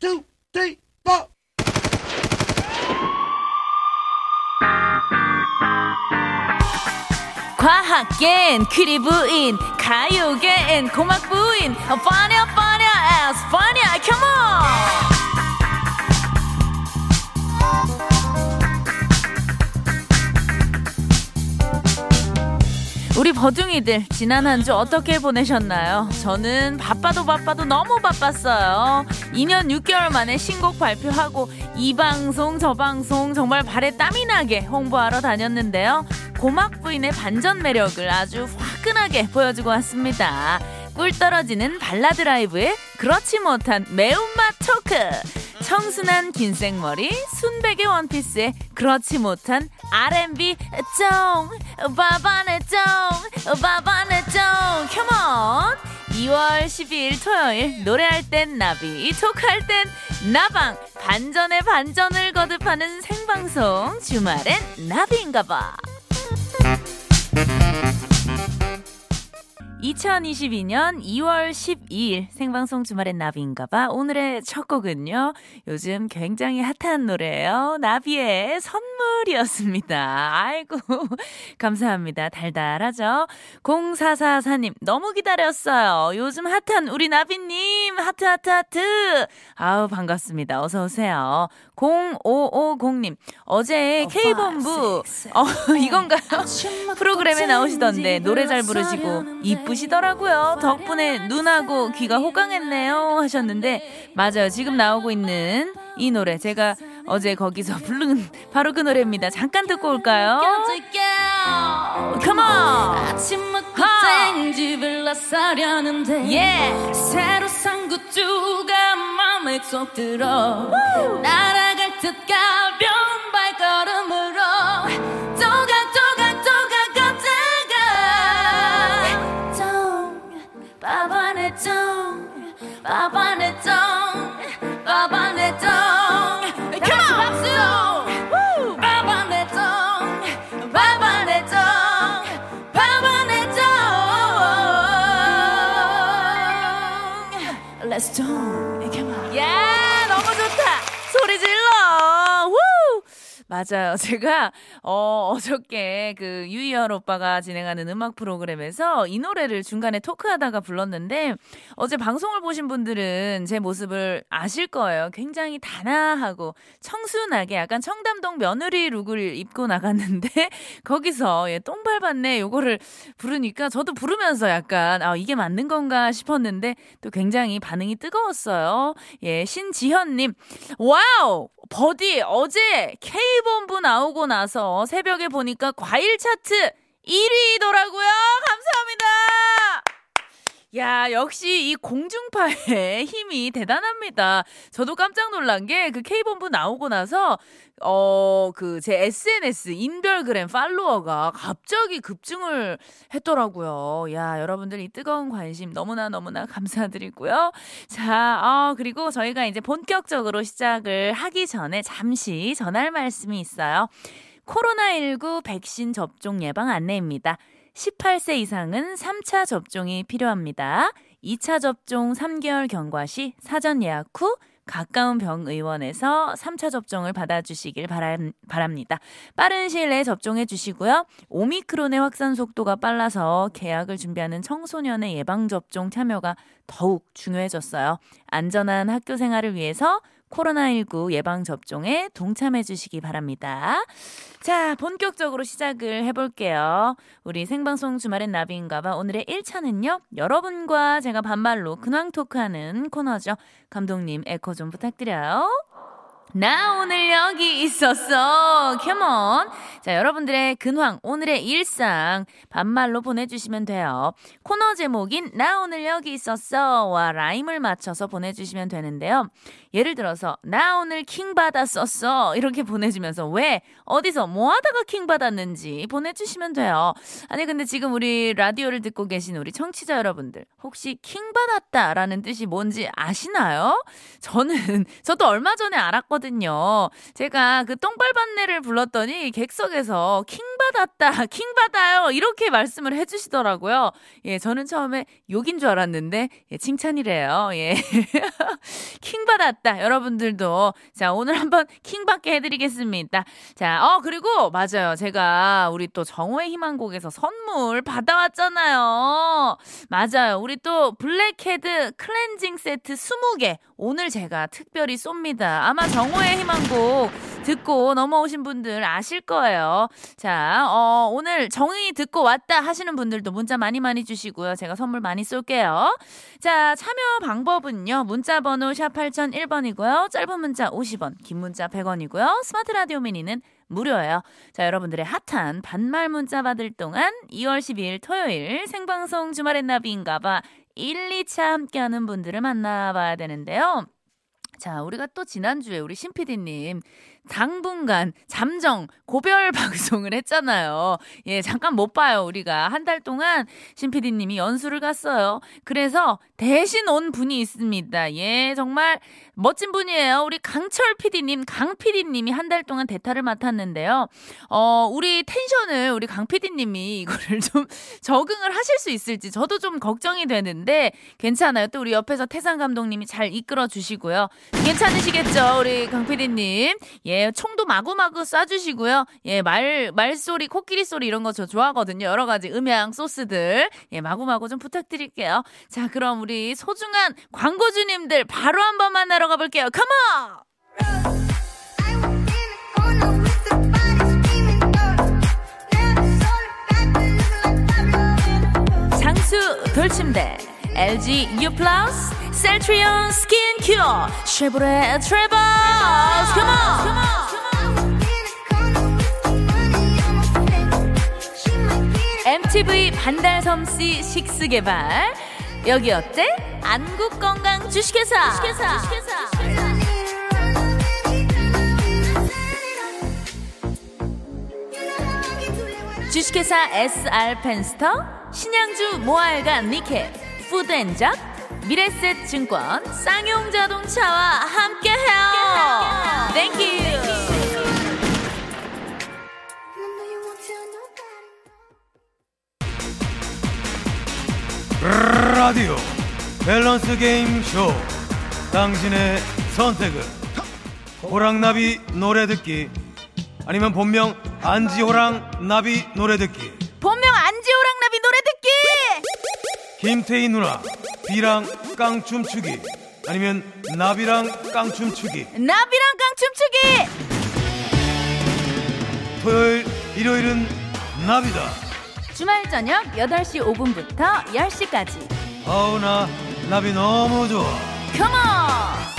two, three, four. 과학계엔 크리 부인 가요계엔 고막 부인 빠냐 빠냐 에스 우리 버둥이들 지난 한 주 어떻게 보내셨나요? 저는 바빠도 바빠도 너무 바빴어요. 2년 6개월 만에 신곡 발표하고 이 방송 저 방송 정말 발에 땀이 나게 홍보하러 다녔는데요. 고막 부인의 반전 매력을 아주 화끈하게 보여주고 왔습니다. 꿀 떨어지는 발라드 라이브에 그렇지 못한 매운맛 토크. 청순한 긴 생머리, 순백의 원피스에 그렇지 못한 R&B 쫑, 바바네 쫑, 바바네 쫑, 컴온! 2월 12일 토요일 노래할 땐 나비, 톡할 땐 나방, 반전의 반전을 거듭하는 생방송 주말엔 나비인가봐. 2022년 2월 12일 생방송 주말엔 나비인가봐. 오늘의 첫 곡은요. 요즘 굉장히 핫한 노래예요. 나비의 선물이었습니다. 아이고 감사합니다. 달달하죠. 0444님 너무 기다렸어요. 요즘 핫한 우리 나비님 하트 하트 하트. 아우 반갑습니다. 어서 오세요. 0550님 어제 K본부 어 이건가요? 프로그램에 나오시던데 노래 잘 부르시고 이쁘시더라고요. 덕분에 눈하고 귀가 호강했네요 하셨는데 맞아요. 지금 나오고 있는 이 노래 제가 어제 거기서 부른 바로 그 노래입니다. 잠깐 듣고 올까요? Come on! 아침 먹고 하! 땡집을 나서려는데 예! 새로 산 굿즈가 맘에 쏙 들어 날아갈 듯가 정 Let's 맞아요 제가 어 어저께 그 유이열 오빠가 진행하는 음악 프로그램에서 이 노래를 중간에 토크하다가 불렀는데 어제 방송을 보신 분들은 제 모습을 아실 거예요 굉장히 단아하고 청순하게 약간 청담동 며느리 룩을 입고 나갔는데 거기서 예, 똥 밟았네 요거를 부르니까 저도 부르면서 약간 아 이게 맞는 건가 싶었는데 또 굉장히 반응이 뜨거웠어요. 예, 신지현님, 와우! 버디, 어제 K본부 나오고 나서 새벽에 보니까 과일 차트 1위더라고요. 감사합니다! 야, 역시 이 공중파의 힘이 대단합니다. 저도 깜짝 놀란 게 그 K본부 나오고 나서 어, 그 제 SNS 인별그램 팔로워가 갑자기 급증을 했더라고요. 야, 여러분들 이 뜨거운 관심 너무나 너무나 감사드리고요. 자, 아, 그리고 저희가 이제 본격적으로 시작을 하기 전에 잠시 전할 말씀이 있어요. 코로나19 백신 접종 예방 안내입니다. 18세 이상은 3차 접종이 필요합니다. 2차 접종 3개월 경과 시 사전 예약 후 가까운 병의원에서 3차 접종을 받아주시길 바랍니다. 빠른 시일 내에 접종해 주시고요. 오미크론의 확산 속도가 빨라서 계약을 준비하는 청소년의 예방접종 참여가 더욱 중요해졌어요. 안전한 학교 생활을 위해서 코로나19 예방접종에 동참해 주시기 바랍니다. 자, 본격적으로 시작을 해볼게요. 우리 생방송 주말엔 나비인가봐. 오늘의 1차는요, 여러분과 제가 반말로 근황 토크하는 코너죠. 감독님, 에코 좀 부탁드려요. 나 오늘 여기 있었어. Come on. 자, 여러분들의 근황, 오늘의 일상 반말로 보내주시면 돼요. 코너 제목인 나 오늘 여기 있었어와 라임을 맞춰서 보내주시면 되는데요. 예를 들어서 나 오늘 킹 받았었어 이렇게 보내주면서 왜 어디서 뭐 하다가 킹 받았는지 보내주시면 돼요. 아니 근데 지금 우리 라디오를 듣고 계신 우리 청취자 여러분들 혹시 킹 받았다라는 뜻이 뭔지 아시나요? 저는 저도 얼마 전에 알았거든요. 제가 그 똥발반내를 불렀더니 객석에서 킹 받았다, 킹 받아요 이렇게 말씀을 해주시더라고요. 예, 저는 처음에 욕인 줄 알았는데 예, 칭찬이래요. 예, 킹받 받았다. 여러분들도. 자, 오늘 한번 킹 받게 해드리겠습니다. 자, 어, 그리고 맞아요. 제가 우리 또 정호의 희망곡에서 선물 받아왔잖아요. 맞아요. 우리 또 블랙헤드 클렌징 세트 20개 오늘 제가 특별히 쏩니다. 아마 정오의 희망곡 듣고 넘어오신 분들 아실 거예요. 자, 어, 오늘 정희 듣고 왔다 하시는 분들도 문자 많이 많이 주시고요. 제가 선물 많이 쏠게요. 자, 참여 방법은요. 문자 번호 샵 8001번이고요. 짧은 문자 50원, 긴 문자 100원이고요. 스마트 라디오 미니는 무료예요. 자, 여러분들의 핫한 반말 문자 받을 동안 2월 12일 토요일 생방송 주말엔 나비인가봐 1, 2차 함께하는 분들을 만나봐야 되는데요. 자, 우리가 또 지난주에 우리 신PD님 당분간 잠정 고별 방송을 했잖아요. 예, 잠깐 못 봐요, 우리가. 한 달 동안 신PD님이 연수를 갔어요. 그래서 대신 온 분이 있습니다. 예, 정말 멋진 분이에요. 우리 강철 PD님, 강 PD님이 한 달 동안 대타를 맡았는데요. 어, 우리 텐션을 우리 강 PD님이 이거를 좀 적응을 하실 수 있을지 저도 좀 걱정이 되는데 괜찮아요. 또 우리 옆에서 태상 감독님이 잘 이끌어 주시고요. 괜찮으시겠죠, 우리 강 PD님? 예, 총도 마구마구 쏴주시고요. 예, 말, 말소리, 코끼리 소리 이런 거 저 좋아하거든요. 여러 가지 음향 소스들. 예, 마구마구 좀 부탁드릴게요. 자, 그럼 우리 소중한 광고주님들 바로 한번 만나러 가볼게요. 컴온! 장수 돌침대 LG U 플러스 셀트리온 스킨 큐어 쉐보레 트래버스 Come on! MTV 반달섬 C6 개발. 여기 어때? 안국 건강 주식회사. 주식회사. SR 펜스터 신양주 모알간 니케 푸드엔잡 미래셋 증권 쌍용 자동차와 함께해요. 땡큐. 라디오 밸런스 게임 쇼. 당신의 선택은? 호랑나비 노래 듣기. 아니면 본명 안지호랑 나비 노래 듣기 본명 안지호랑 나비 노래 듣기. 김태희 누나 비랑 깡춤 추기 아니면 나비랑 깡춤 추기 나비랑 깡춤 추기. 토요일 일요일은 나비다 주말 저녁 8시 5분부터 10시까지. 아우 나 나비 너무 좋아 컴온!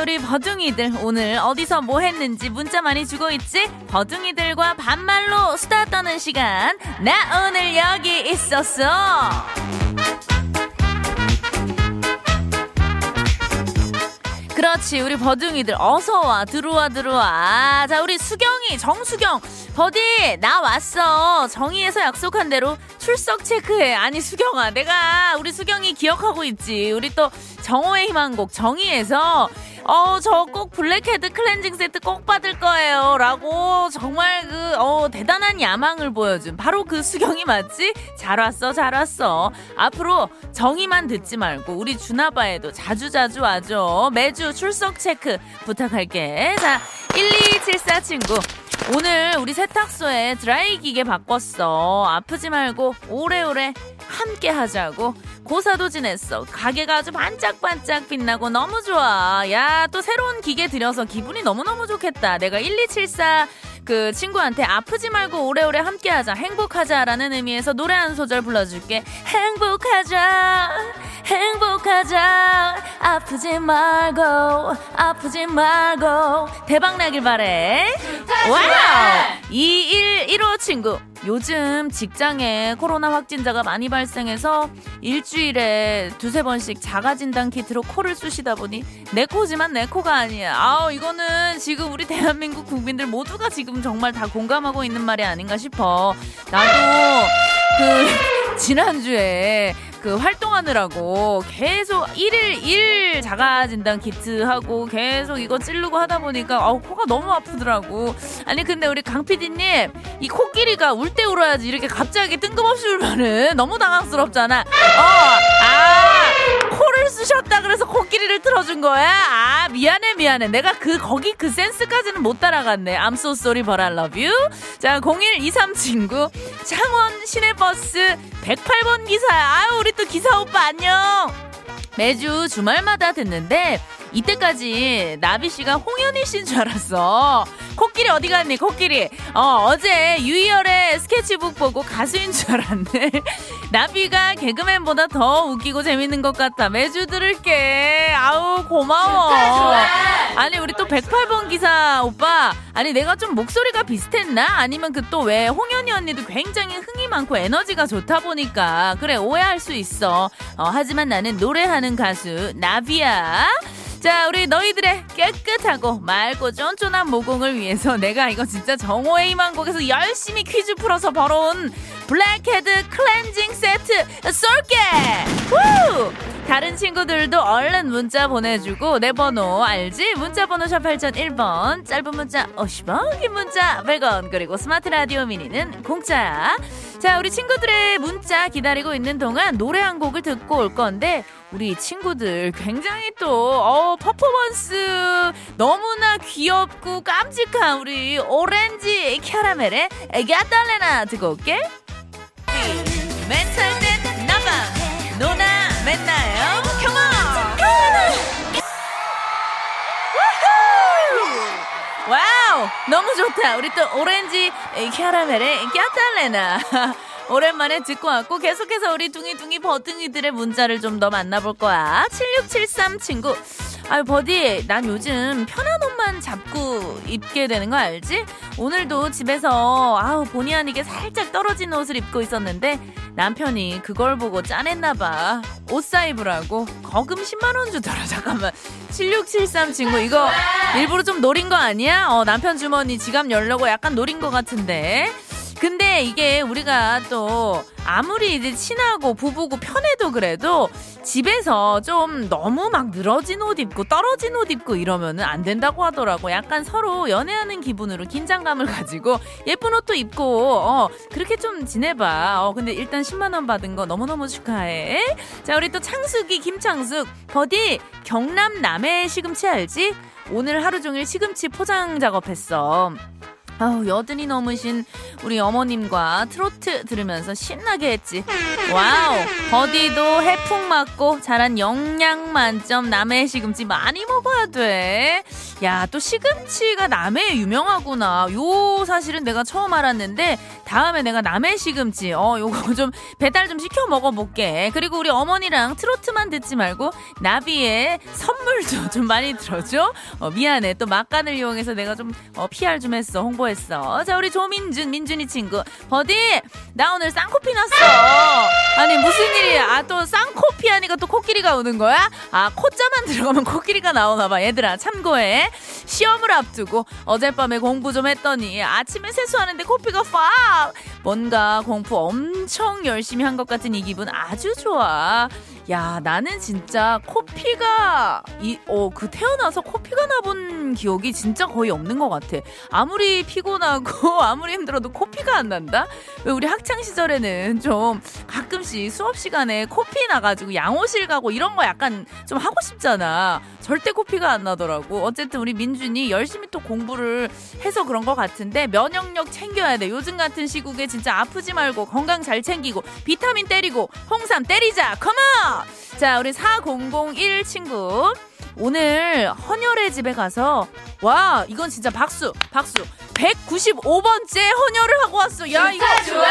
우리 버둥이들 오늘 어디서 뭐 했는지 문자 많이 주고 있지? 버둥이들과 반말로 수다 떠는 시간. 나 오늘 여기 있었어. 그렇지 우리 버둥이들 어서 와 들어와 들어와 자 우리 수경이 정수경 버디 나 왔어 정의에서 약속한 대로 출석 체크해 아니 수경아 내가 우리 수경이 기억하고 있지 우리 또 정오의 희망곡 정희에서 어 저 꼭 블랙헤드 클렌징 세트 꼭 받을 거예요. 라고 정말 그 어 대단한 야망을 보여준 바로 그 수경이 맞지? 잘 왔어 잘 왔어. 앞으로 정희만 듣지 말고 우리 주나바에도 자주자주 와줘. 매주 출석 체크 부탁할게. 자 1274 친구 오늘 우리 세탁소에 드라이 기계 바꿨어. 아프지 말고 오래오래 함께 하자고. 고사도 지냈어. 가게가 아주 반짝반짝 빛나고 너무 좋아. 야, 또 새로운 기계 들여서 기분이 너무너무 좋겠다. 내가 1274 그 친구한테 아프지 말고 오래오래 함께 하자. 행복하자라는 의미에서 노래 한 소절 불러줄게. 행복하자. 행복하자. 아프지 말고, 아프지 말고. 대박 나길 바래. Wow! 2115 친구. 요즘 직장에 코로나 확진자가 많이 발생해서 일주일에 두세 번씩 자가진단 키트로 코를 쑤시다 보니 내 코지만 내 코가 아니야. 아우, 이거는 지금 우리 대한민국 국민들 모두가 지금 정말 다 공감하고 있는 말이 아닌가 싶어. 나도 그 지난주에 그 활동하느라고 계속 일일 일 자가 진단 키트 하고 계속 이거 찌르고 하다 보니까 어 코가 너무 아프더라고. 아니 근데 우리 강 PD님 이 코끼리가 울 때 울어야지 이렇게 갑자기 뜬금없이 울면은 너무 당황스럽잖아. 어, 아 코를 쑤셨다 그래서 코끼리를 틀어준 거야. 아 미안해 미안해. 내가 그 거기 그 센스까지는 못 따라갔네. I'm so sorry but I love you. 자 0123 친구 창원 시내버스 108번 기사야. 아유 우리 또 기사 오빠 안녕. 매주 주말마다 듣는데 이때까지 나비 씨가 홍현희 씨인 줄 알았어. 코끼리 어디 갔니? 코끼리. 어, 어제 유희열의 스케치북 보고 가수인 줄 알았네. 나비가 개그맨보다 더 웃기고 재밌는 것 같아. 매주 들을게. 아우 고마워. 아니 우리 또 108번 기사 오빠. 아니 내가 좀 목소리가 비슷했나? 아니면 그 또 왜 홍현희 언니도 굉장히 흥이 많고 에너지가 좋다 보니까 그래 오해할 수 있어. 어, 하지만 나는 노래하는 가수 나비야. 자, 우리 너희들의 깨끗하고 맑고 쫀쫀한 모공을 위해서 내가 이거 진짜 정오의 희망곡에서 열심히 퀴즈 풀어서 벌어온 블랙헤드 클렌징 세트 쏠게! 우! 다른 친구들도 얼른 문자 보내주고 내 번호 알지? 문자 번호 샵 8001번 짧은 문자 50원 긴 문자 100원 그리고 스마트 라디오 미니는 공짜야 자 우리 친구들의 문자 기다리고 있는 동안 노래 한 곡을 듣고 올 건데 우리 친구들 굉장히 또 어, 퍼포먼스 너무나 귀엽고 깜찍한 우리 오렌지 캐러멜의 애기아달레나 듣고 올게. 멘탈 땐 나방 노나 맨나 너무 좋다. 우리 또 오렌지 캐러멜의 까탈레나. 오랜만에 듣고 왔고 계속해서 우리 둥이둥이 버둥이들의 문자를 좀 더 만나볼 거야. 7673 친구. 아유 버디 난 요즘 편한 옷만 자꾸 입게 되는 거 알지? 오늘도 집에서 아우 본의 아니게 살짝 떨어진 옷을 입고 있었는데 남편이 그걸 보고 짠했나 봐 옷 사입으라고 거금 10만 원 주더라 잠깐만 7673 친구 이거 일부러 좀 노린 거 아니야? 어 남편 주머니 지갑 열려고 약간 노린 거 같은데 근데 이게 우리가 또 아무리 이제 친하고 부부고 편해도 그래도 집에서 좀 너무 막 늘어진 옷 입고 떨어진 옷 입고 이러면은 안 된다고 하더라고. 약간 서로 연애하는 기분으로 긴장감을 가지고 예쁜 옷도 입고 어 그렇게 좀 지내봐. 어 근데 일단 10만 원 받은 거 너무너무 축하해. 자 우리 또 창숙이 김창숙 버디 경남 남해 시금치 알지? 오늘 하루 종일 시금치 포장 작업했어. 아우 여든이 넘으신 우리 어머님과 트로트 들으면서 신나게 했지. Wow 버디도 해풍 맞고 자란 영양 만점 남해 시금치 많이 먹어야 돼. 야 또 시금치가 남해에 유명하구나. 요 사실은 내가 처음 알았는데 다음에 내가 남해 시금치 어 요거 좀 배달 좀 시켜 먹어볼게. 그리고 우리 어머니랑 트로트만 듣지 말고 나비의 선물도 좀 많이 들어줘. 어, 미안해 또 막간을 이용해서 내가 좀 어, PR 좀 했어 홍보. 했어. 자, 우리 조민준, 민준이 친구. 버디, 나 오늘 쌍코피 났어. 아니, 무슨 일이야. 아, 또 쌍코피 하니까 또 코끼리가 오는 거야? 아, 코자만 들어가면 코끼리가 나오나봐. 얘들아, 참고해. 시험을 앞두고 어젯밤에 공부 좀 했더니 아침에 세수하는데 코피가 팍! 뭔가 공부 엄청 열심히 한 것 같은 이 기분 아주 좋아. 야, 나는 진짜 코피가, 이, 어, 그 태어나서 코피가 나본 기억이 진짜 거의 없는 것 같아. 아무리 피곤하고, 아무리 힘들어도 코피가 안 난다? 왜 우리 학창시절에는 좀 가끔씩 수업 시간에 코피 나가지고 양호실 가고 이런 거 약간 좀 하고 싶잖아. 절대 코피가 안 나더라고. 어쨌든 우리 민준이 열심히 또 공부를 해서 그런 것 같은데 면역력 챙겨야 돼. 요즘 같은 시국에 진짜 아프지 말고 건강 잘 챙기고 비타민 때리고 홍삼 때리자. 컴온! 자, 우리 4001 친구. 오늘 헌혈의 집에 가서 와, 이건 진짜 박수. 박수. 195번째 헌혈을 하고 왔어. 야, 이거 좋아.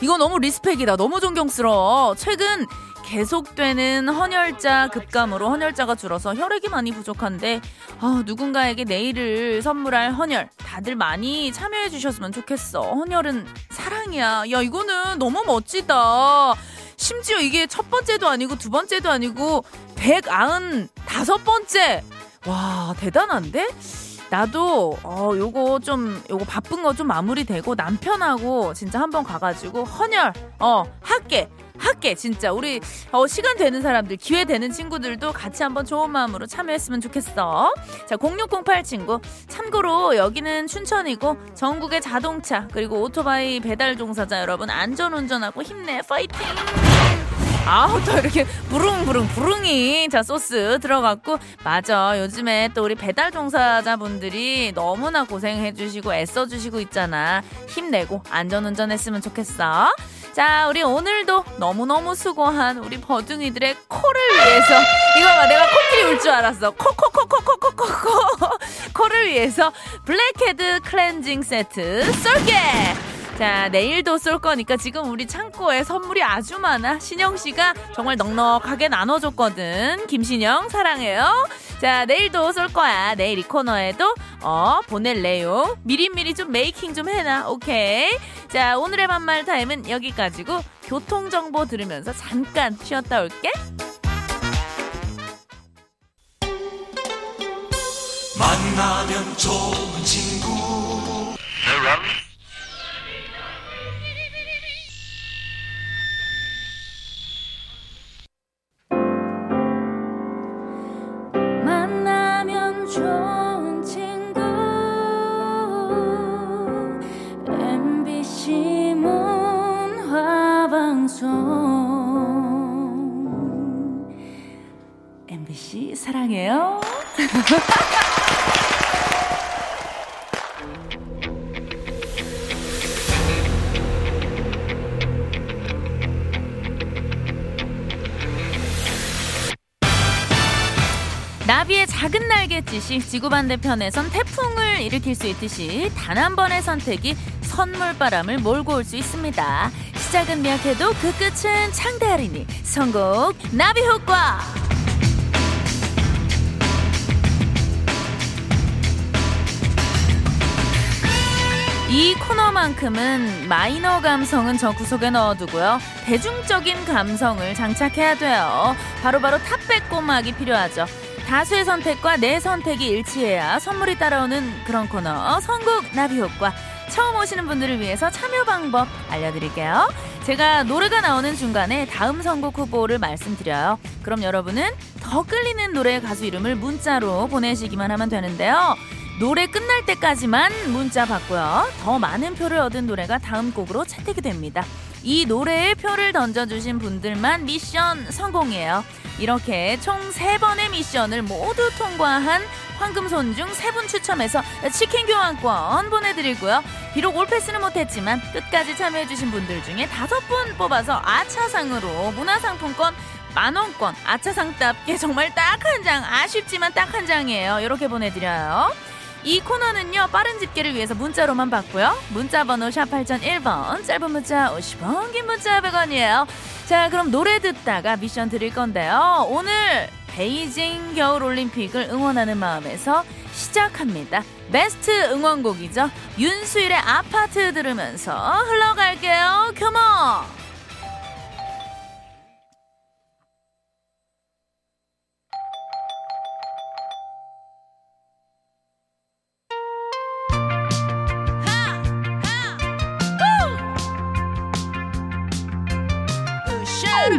이거 너무 리스펙이다. 너무 존경스러워. 최근 계속되는 헌혈자 급감으로 헌혈자가 줄어서 혈액이 많이 부족한데 아, 누군가에게 내일을 선물할 헌혈 다들 많이 참여해 주셨으면 좋겠어. 헌혈은 사랑이야. 야, 이거는 너무 멋지다. 심지어 이게 첫 번째도 아니고 두 번째도 아니고 195번째. 와, 대단한데? 나도 어 요거 좀 요거 바쁜 거 좀 마무리되고 남편하고 진짜 한번 가가지고 헌혈 어 할게 할게 진짜 우리 어 시간 되는 사람들 기회 되는 친구들도 같이 한번 좋은 마음으로 참여했으면 좋겠어. 자 0608 친구. 참고로 여기는 춘천이고 전국의 자동차 그리고 오토바이 배달 종사자 여러분 안전운전하고 힘내 파이팅! 아우 또 이렇게 부릉부릉 부릉이 자 소스 들어갔고. 맞아. 요즘에 또 우리 배달 종사자분들이 너무나 고생해 주시고 애써 주시고 있잖아. 힘내고 안전운전했으면 좋겠어 자 우리 오늘도 너무너무 수고한 우리 버둥이들의 코를 위해서 이거 봐 내가 코끼리 울 줄 알았어 코코코코코코코코 코를 위해서 블랙헤드 클렌징 세트 쏠게 자, 내일도 쏠 거니까 지금 우리 창고에 선물이 아주 많아. 신영 씨가 정말 넉넉하게 나눠줬거든. 김신영, 사랑해요. 자, 내일도 쏠 거야. 내일 이 코너에도, 어, 보낼 내용. 미리미리 좀 making 좀 해놔. 오케이. 자, 오늘의 반말 타임은 여기까지고, 교통 정보 들으면서 잠깐 쉬었다 올게. 만나면 좋은 친구 지구 반대편에선 태풍을 일으킬 수 있듯이 단 한 번의 선택이 선물바람을 몰고 올 수 있습니다. 시작은 미약해도 그 끝은 창대하리니 선곡 나비 효과. 이 코너만큼은 마이너 감성은 저 구석에 넣어두고요. 대중적인 감성을 장착해야 돼요. 바로바로 탑백 꼬막이 필요하죠. 다수의 선택과 내 선택이 일치해야 선물이 따라오는 그런 코너 선곡 나비 효과. 처음 오시는 분들을 위해서 참여 방법 알려드릴게요. 제가 노래가 나오는 중간에 다음 선곡 후보를 말씀드려요. 그럼 여러분은 더 끌리는 노래 가수 이름을 문자로 보내시기만 하면 되는데요. 노래 끝날 때까지만 문자 받고요. 더 많은 표를 얻은 노래가 다음 곡으로 채택이 됩니다. 이 노래에 표를 던져주신 분들만 미션 성공이에요. 이렇게 총 세번의 미션을 모두 통과한 황금손 중 세 분 추첨해서 치킨 교환권 보내드리고요. 비록 올패스는 못했지만 끝까지 참여해주신 분들 중에 다섯 분 뽑아서 아차상으로 문화상품권 만원권 아차상답게 정말 딱 한 장 아쉽지만 딱 한 장이에요. 이렇게 보내드려요. 이 코너는요 빠른 집계를 위해서 문자로만 받고요. 문자 번호 샵 8001번 짧은 문자 50원 긴 문자 100원이에요. 자 그럼 노래 듣다가 미션 드릴 건데요. 오늘 베이징 겨울올림픽을 응원하는 마음에서 시작합니다. 베스트 응원곡이죠. 윤수일의 아파트 들으면서 흘러갈게요. 컴온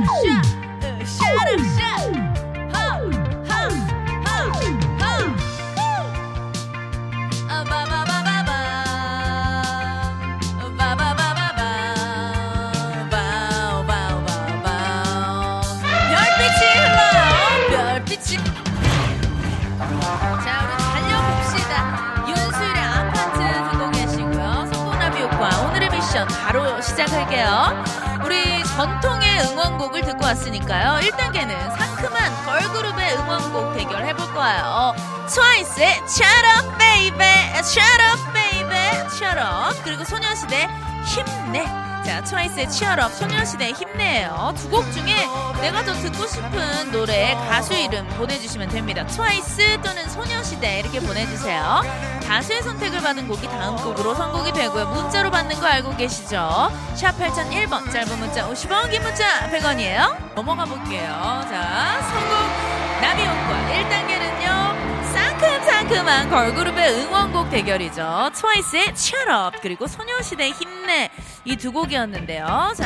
Shut 듣고 왔으니까요. 1단계는 상큼한 걸그룹의 응원곡 대결 해볼 거예요. 트와이스의 Shut Up Baby, Shut Up Baby, Shut Up. 그리고 소녀시대 힘내. 자, 트와이스의 치얼업, 소녀시대 힘내요. 두 곡 중에 내가 더 듣고 싶은 노래 가수 이름 보내주시면 됩니다. 트와이스 또는 소녀시대 이렇게 보내주세요. 가수의 선택을 받은 곡이 다음 곡으로 선곡이 되고요. 문자로 받는 거 알고 계시죠? 샵 8001번, 짧은 문자 50원, 긴 문자 100원이에요. 넘어가 볼게요. 자, 선곡 상큼한 걸그룹의 응원곡 대결이죠. 트와이스의 Up 그리고 소녀시대의 힘내 이 두 곡이었는데요. 자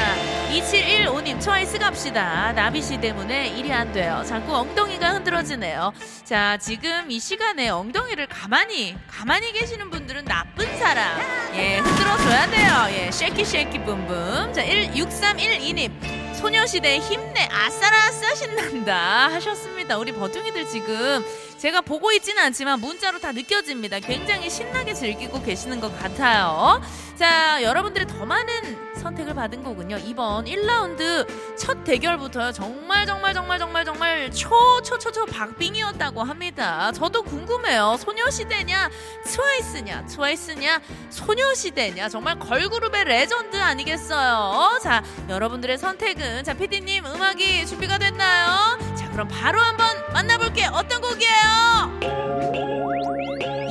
2715님 트와이스 갑시다. 나비씨 때문에 일이 안 돼요. 자꾸 엉덩이가 흔들어지네요. 자 지금 이 시간에 엉덩이를 가만히 가만히 계시는 분들은 나쁜 사람 예 흔들어줘야 돼요. 예 shake it shake it boom boom 자 16312님 소녀시대 힘내 아싸라싸 신난다 하셨습니다. 우리 버둥이들 지금 제가 보고 있지는 않지만 문자로 다 느껴집니다. 굉장히 신나게 즐기고 계시는 것 같아요. 자, 여러분들의 더 많은 선택을 받은 거군요. 이번 1라운드 첫 대결부터요. 정말 정말 정말 정말 정말 초초초초 박빙이었다고 합니다. 저도 궁금해요. 소녀시대냐 트와이스냐 트와이스냐 소녀시대냐 정말 걸그룹의 레전드 아니겠어요? 자, 여러분들의 선택은 자, 피디님 음악이 준비가 됐나요? 자, 그럼 바로 한번 만나볼게요. 어떤 곡이에요?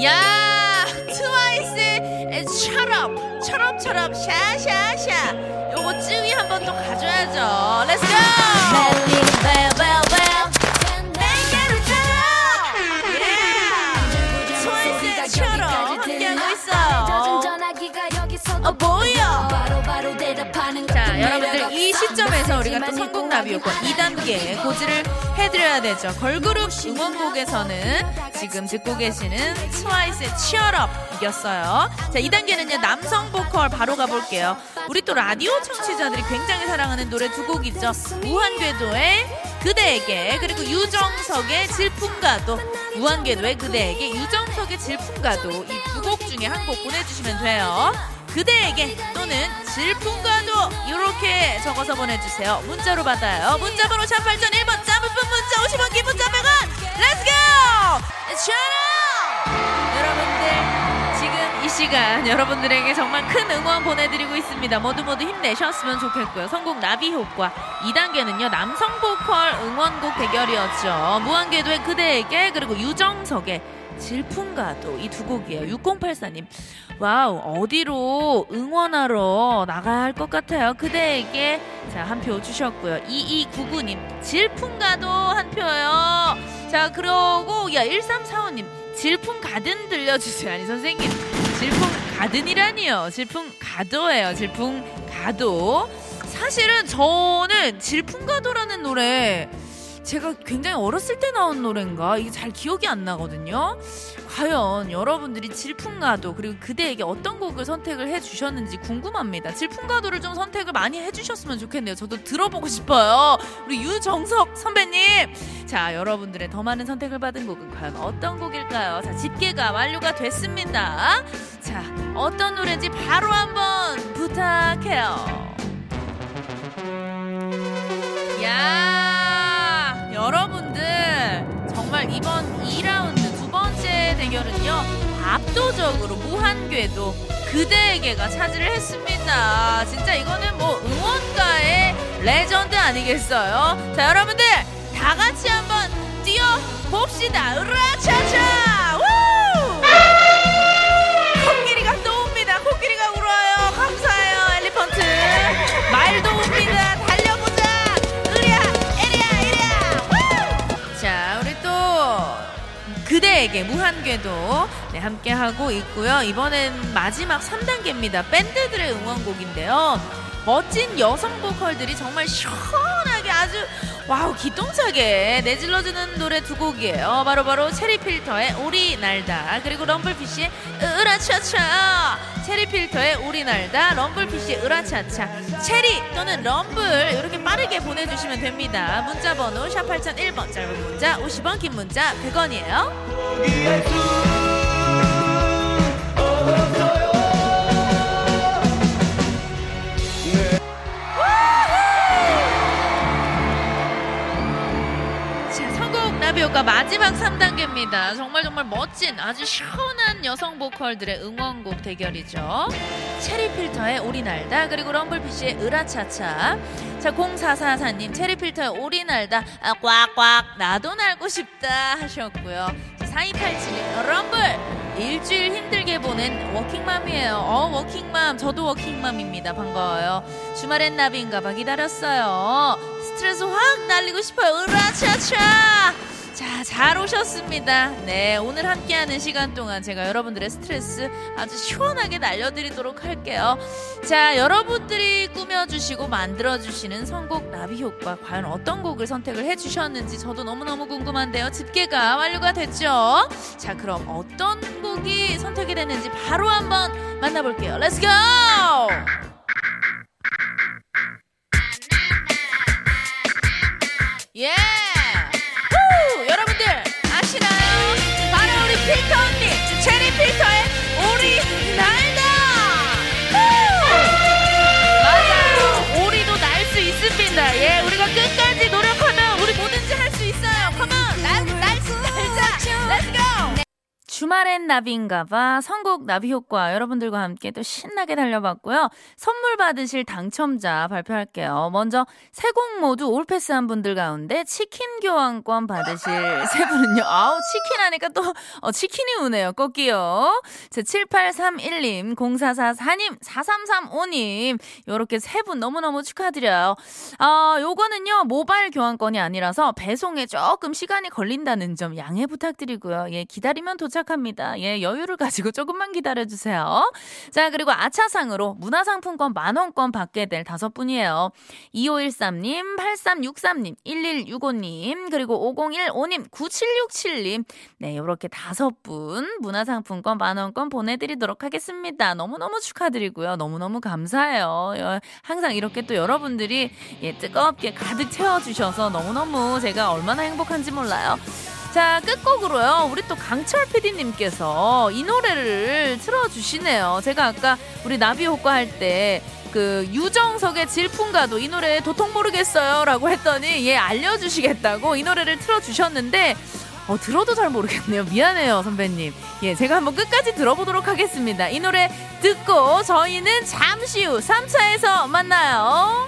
야, 트와이스 Cheer up, cheer up cheer up, 샤샤샤. 요거 쯔위 한번 또 가져야죠. Let's go! 내게로 Yeah! 트와이 자, 여러분들 이 시점에서 우리가 또 선곡 나비 효과 2단계 고지를 해드려야 되죠. 걸그룹 응원곡에서는 지금 듣고 계시는 트와이스의 치얼업 이겼어요. 자, 2단계는요, 남성 보컬 바로 가볼게요. 우리 또 라디오 청취자들이 굉장히 사랑하는 노래 두 곡 있죠. 무한궤도의 그대에게 그리고 유정석의 질풍가도 무한궤도의 그대에게 유정석의 질풍가도 이 두 곡 중에 한 곡 보내주시면 돼요. 그대에게 또는 질풍가도 이렇게 적어서 보내주세요. 문자로 받아요. 문자번호 샵 8001번 짧은 문자 50원 긴 문자 100원 Let's go! 셔라! 여러분들 지금 이 시간 여러분들에게 정말 큰 응원 보내드리고 있습니다. 모두 모두 힘내셨으면 좋겠고요. 선곡 나비 효과 2단계는요. 남성 보컬 응원곡 대결이었죠. 무한궤도의 그대에게 그리고 유정석의 질풍가도 이 두 곡이에요. 6084님. Wow, 어디로 응원하러 나가야 할 것 같아요. 그대에게 자, 한 표 주셨고요. 2299님. 질풍가도 한 표요. 자, 그러고 야, 1345님. 질풍 가든 들려주세요. 아니, 선생님. 질풍 가든이라니요. 질풍 가도예요. 질풍 가도. 사실은 저는 질풍가도라는 노래 제가 굉장히 어렸을 때 나온 노래인가 이게 잘 기억이 안 나거든요. 과연 여러분들이 질풍가도 그리고 그대에게 어떤 곡을 선택을 해주셨는지 궁금합니다. 질풍가도를 좀 선택을 많이 해주셨으면 좋겠네요. 저도 들어보고 싶어요. 우리 유정석 선배님. 자, 여러분들의 더 많은 선택을 받은 곡은 과연 어떤 곡일까요? 자, 집계가 완료가 됐습니다. 자, 어떤 노래인지 바로 한번 부탁해요. 야 여러분들 정말 이번 2라운드 두 번째 대결은요 압도적으로 무한궤도 그대에게가 차지를 했습니다. 진짜 이거는 뭐 응원가의 레전드 아니겠어요? 자 여러분들 다 같이 한번 뛰어 봅시다. 으라차차 그대에게 무한궤도 네, 함께 하고 있고요. 이번엔 마지막 3단계입니다. 밴드들의 응원곡인데요. 멋진 여성 보컬들이 정말 시원하게 아주 wow 기똥차게 내질러주는 노래 두 곡이에요. 바로 바로 체리필터의 오리 날다 그리고 럼블피쉬의 으라차차. 체리필터의 오리 날다 럼블피쉬의 으라차차. 체리 또는 럼블 이렇게 빠르게 보내주시면 됩니다. 문자 번호 샵 8001번 짧은 문자 50원 긴 문자 100원이에요 나비효과 마지막 3단계입니다. 정말 정말 멋진 아주 시원한 여성 보컬들의 응원곡 대결이죠. 체리필터의 오리 날다 그리고 럼블피쉬의 으라차차. 자, 0444님 체리필터의 오리 날다 아, 꽉꽉 나도 날고 싶다 하셨고요. 4287님 럼블 일주일 힘들게 보낸 워킹맘이에요. 어, 워킹맘. 저도 워킹맘입니다. 반가워요. 주말엔 나비인가 봐 기다렸어요. 스트레스 확 날리고 싶어요. 으라차차! 자, 잘 오셨습니다. 네, 오늘 함께하는 시간 동안 제가 여러분들의 스트레스 아주 시원하게 날려드리도록 할게요. 자, 여러분들이 꾸며주시고 만들어주시는 선곡 나비 효과 과연 어떤 곡을 선택을 해주셨는지 저도 너무너무 궁금한데요. 집계가 완료가 됐죠? 자, 그럼 어떤 곡이 선택이 됐는지 바로 한번 만나볼게요. Let's go! Yeah! 후! 주말엔 나비인가봐 선곡 나비 효과 여러분들과 함께 또 신나게 달려봤고요. 선물 받으실 당첨자 발표할게요. 먼저 세 곡 모두 올패스 한 분들 가운데 치킨 교환권 받으실 세 분은요. 아우 치킨 하니까 또 어, 치킨이 우네요. 꺾기요. 제 7831님, 0444님, 4335님 요렇게 세 분 너무너무 축하드려요. 아 요거는요 모바일 교환권이 아니라서 배송에 조금 시간이 걸린다는 점 양해 부탁드리고요. 예 기다리면 도착 합니다. 예, 여유를 가지고 조금만 기다려주세요. 자, 그리고 아차상으로 문화상품권 만원권 받게 될 다섯 분이에요. 2513님, 8363님, 1165님, 그리고 5015님, 9767님. 네, 요렇게 다섯 분 문화상품권 만원권 보내드리도록 하겠습니다. 너무너무 축하드리고요. 너무너무 감사해요. 여- 항상 이렇게 또 여러분들이 예, 뜨겁게 가득 채워주셔서 너무너무 제가 얼마나 행복한지 몰라요. 자, 끝곡으로요. 우리 또 강철 PD님께서 이 노래를 틀어주시네요. 제가 아까 우리 나비 효과 할 때 그 유정석의 질풍가도 이 노래 도통 모르겠어요 라고 했더니 예 알려주시겠다고 이 노래를 틀어주셨는데 어 들어도 잘 모르겠네요 미안해요 선배님 예 제가 한번 끝까지 들어보도록 하겠습니다 이 노래 듣고 저희는 잠시 후 3차에서 만나요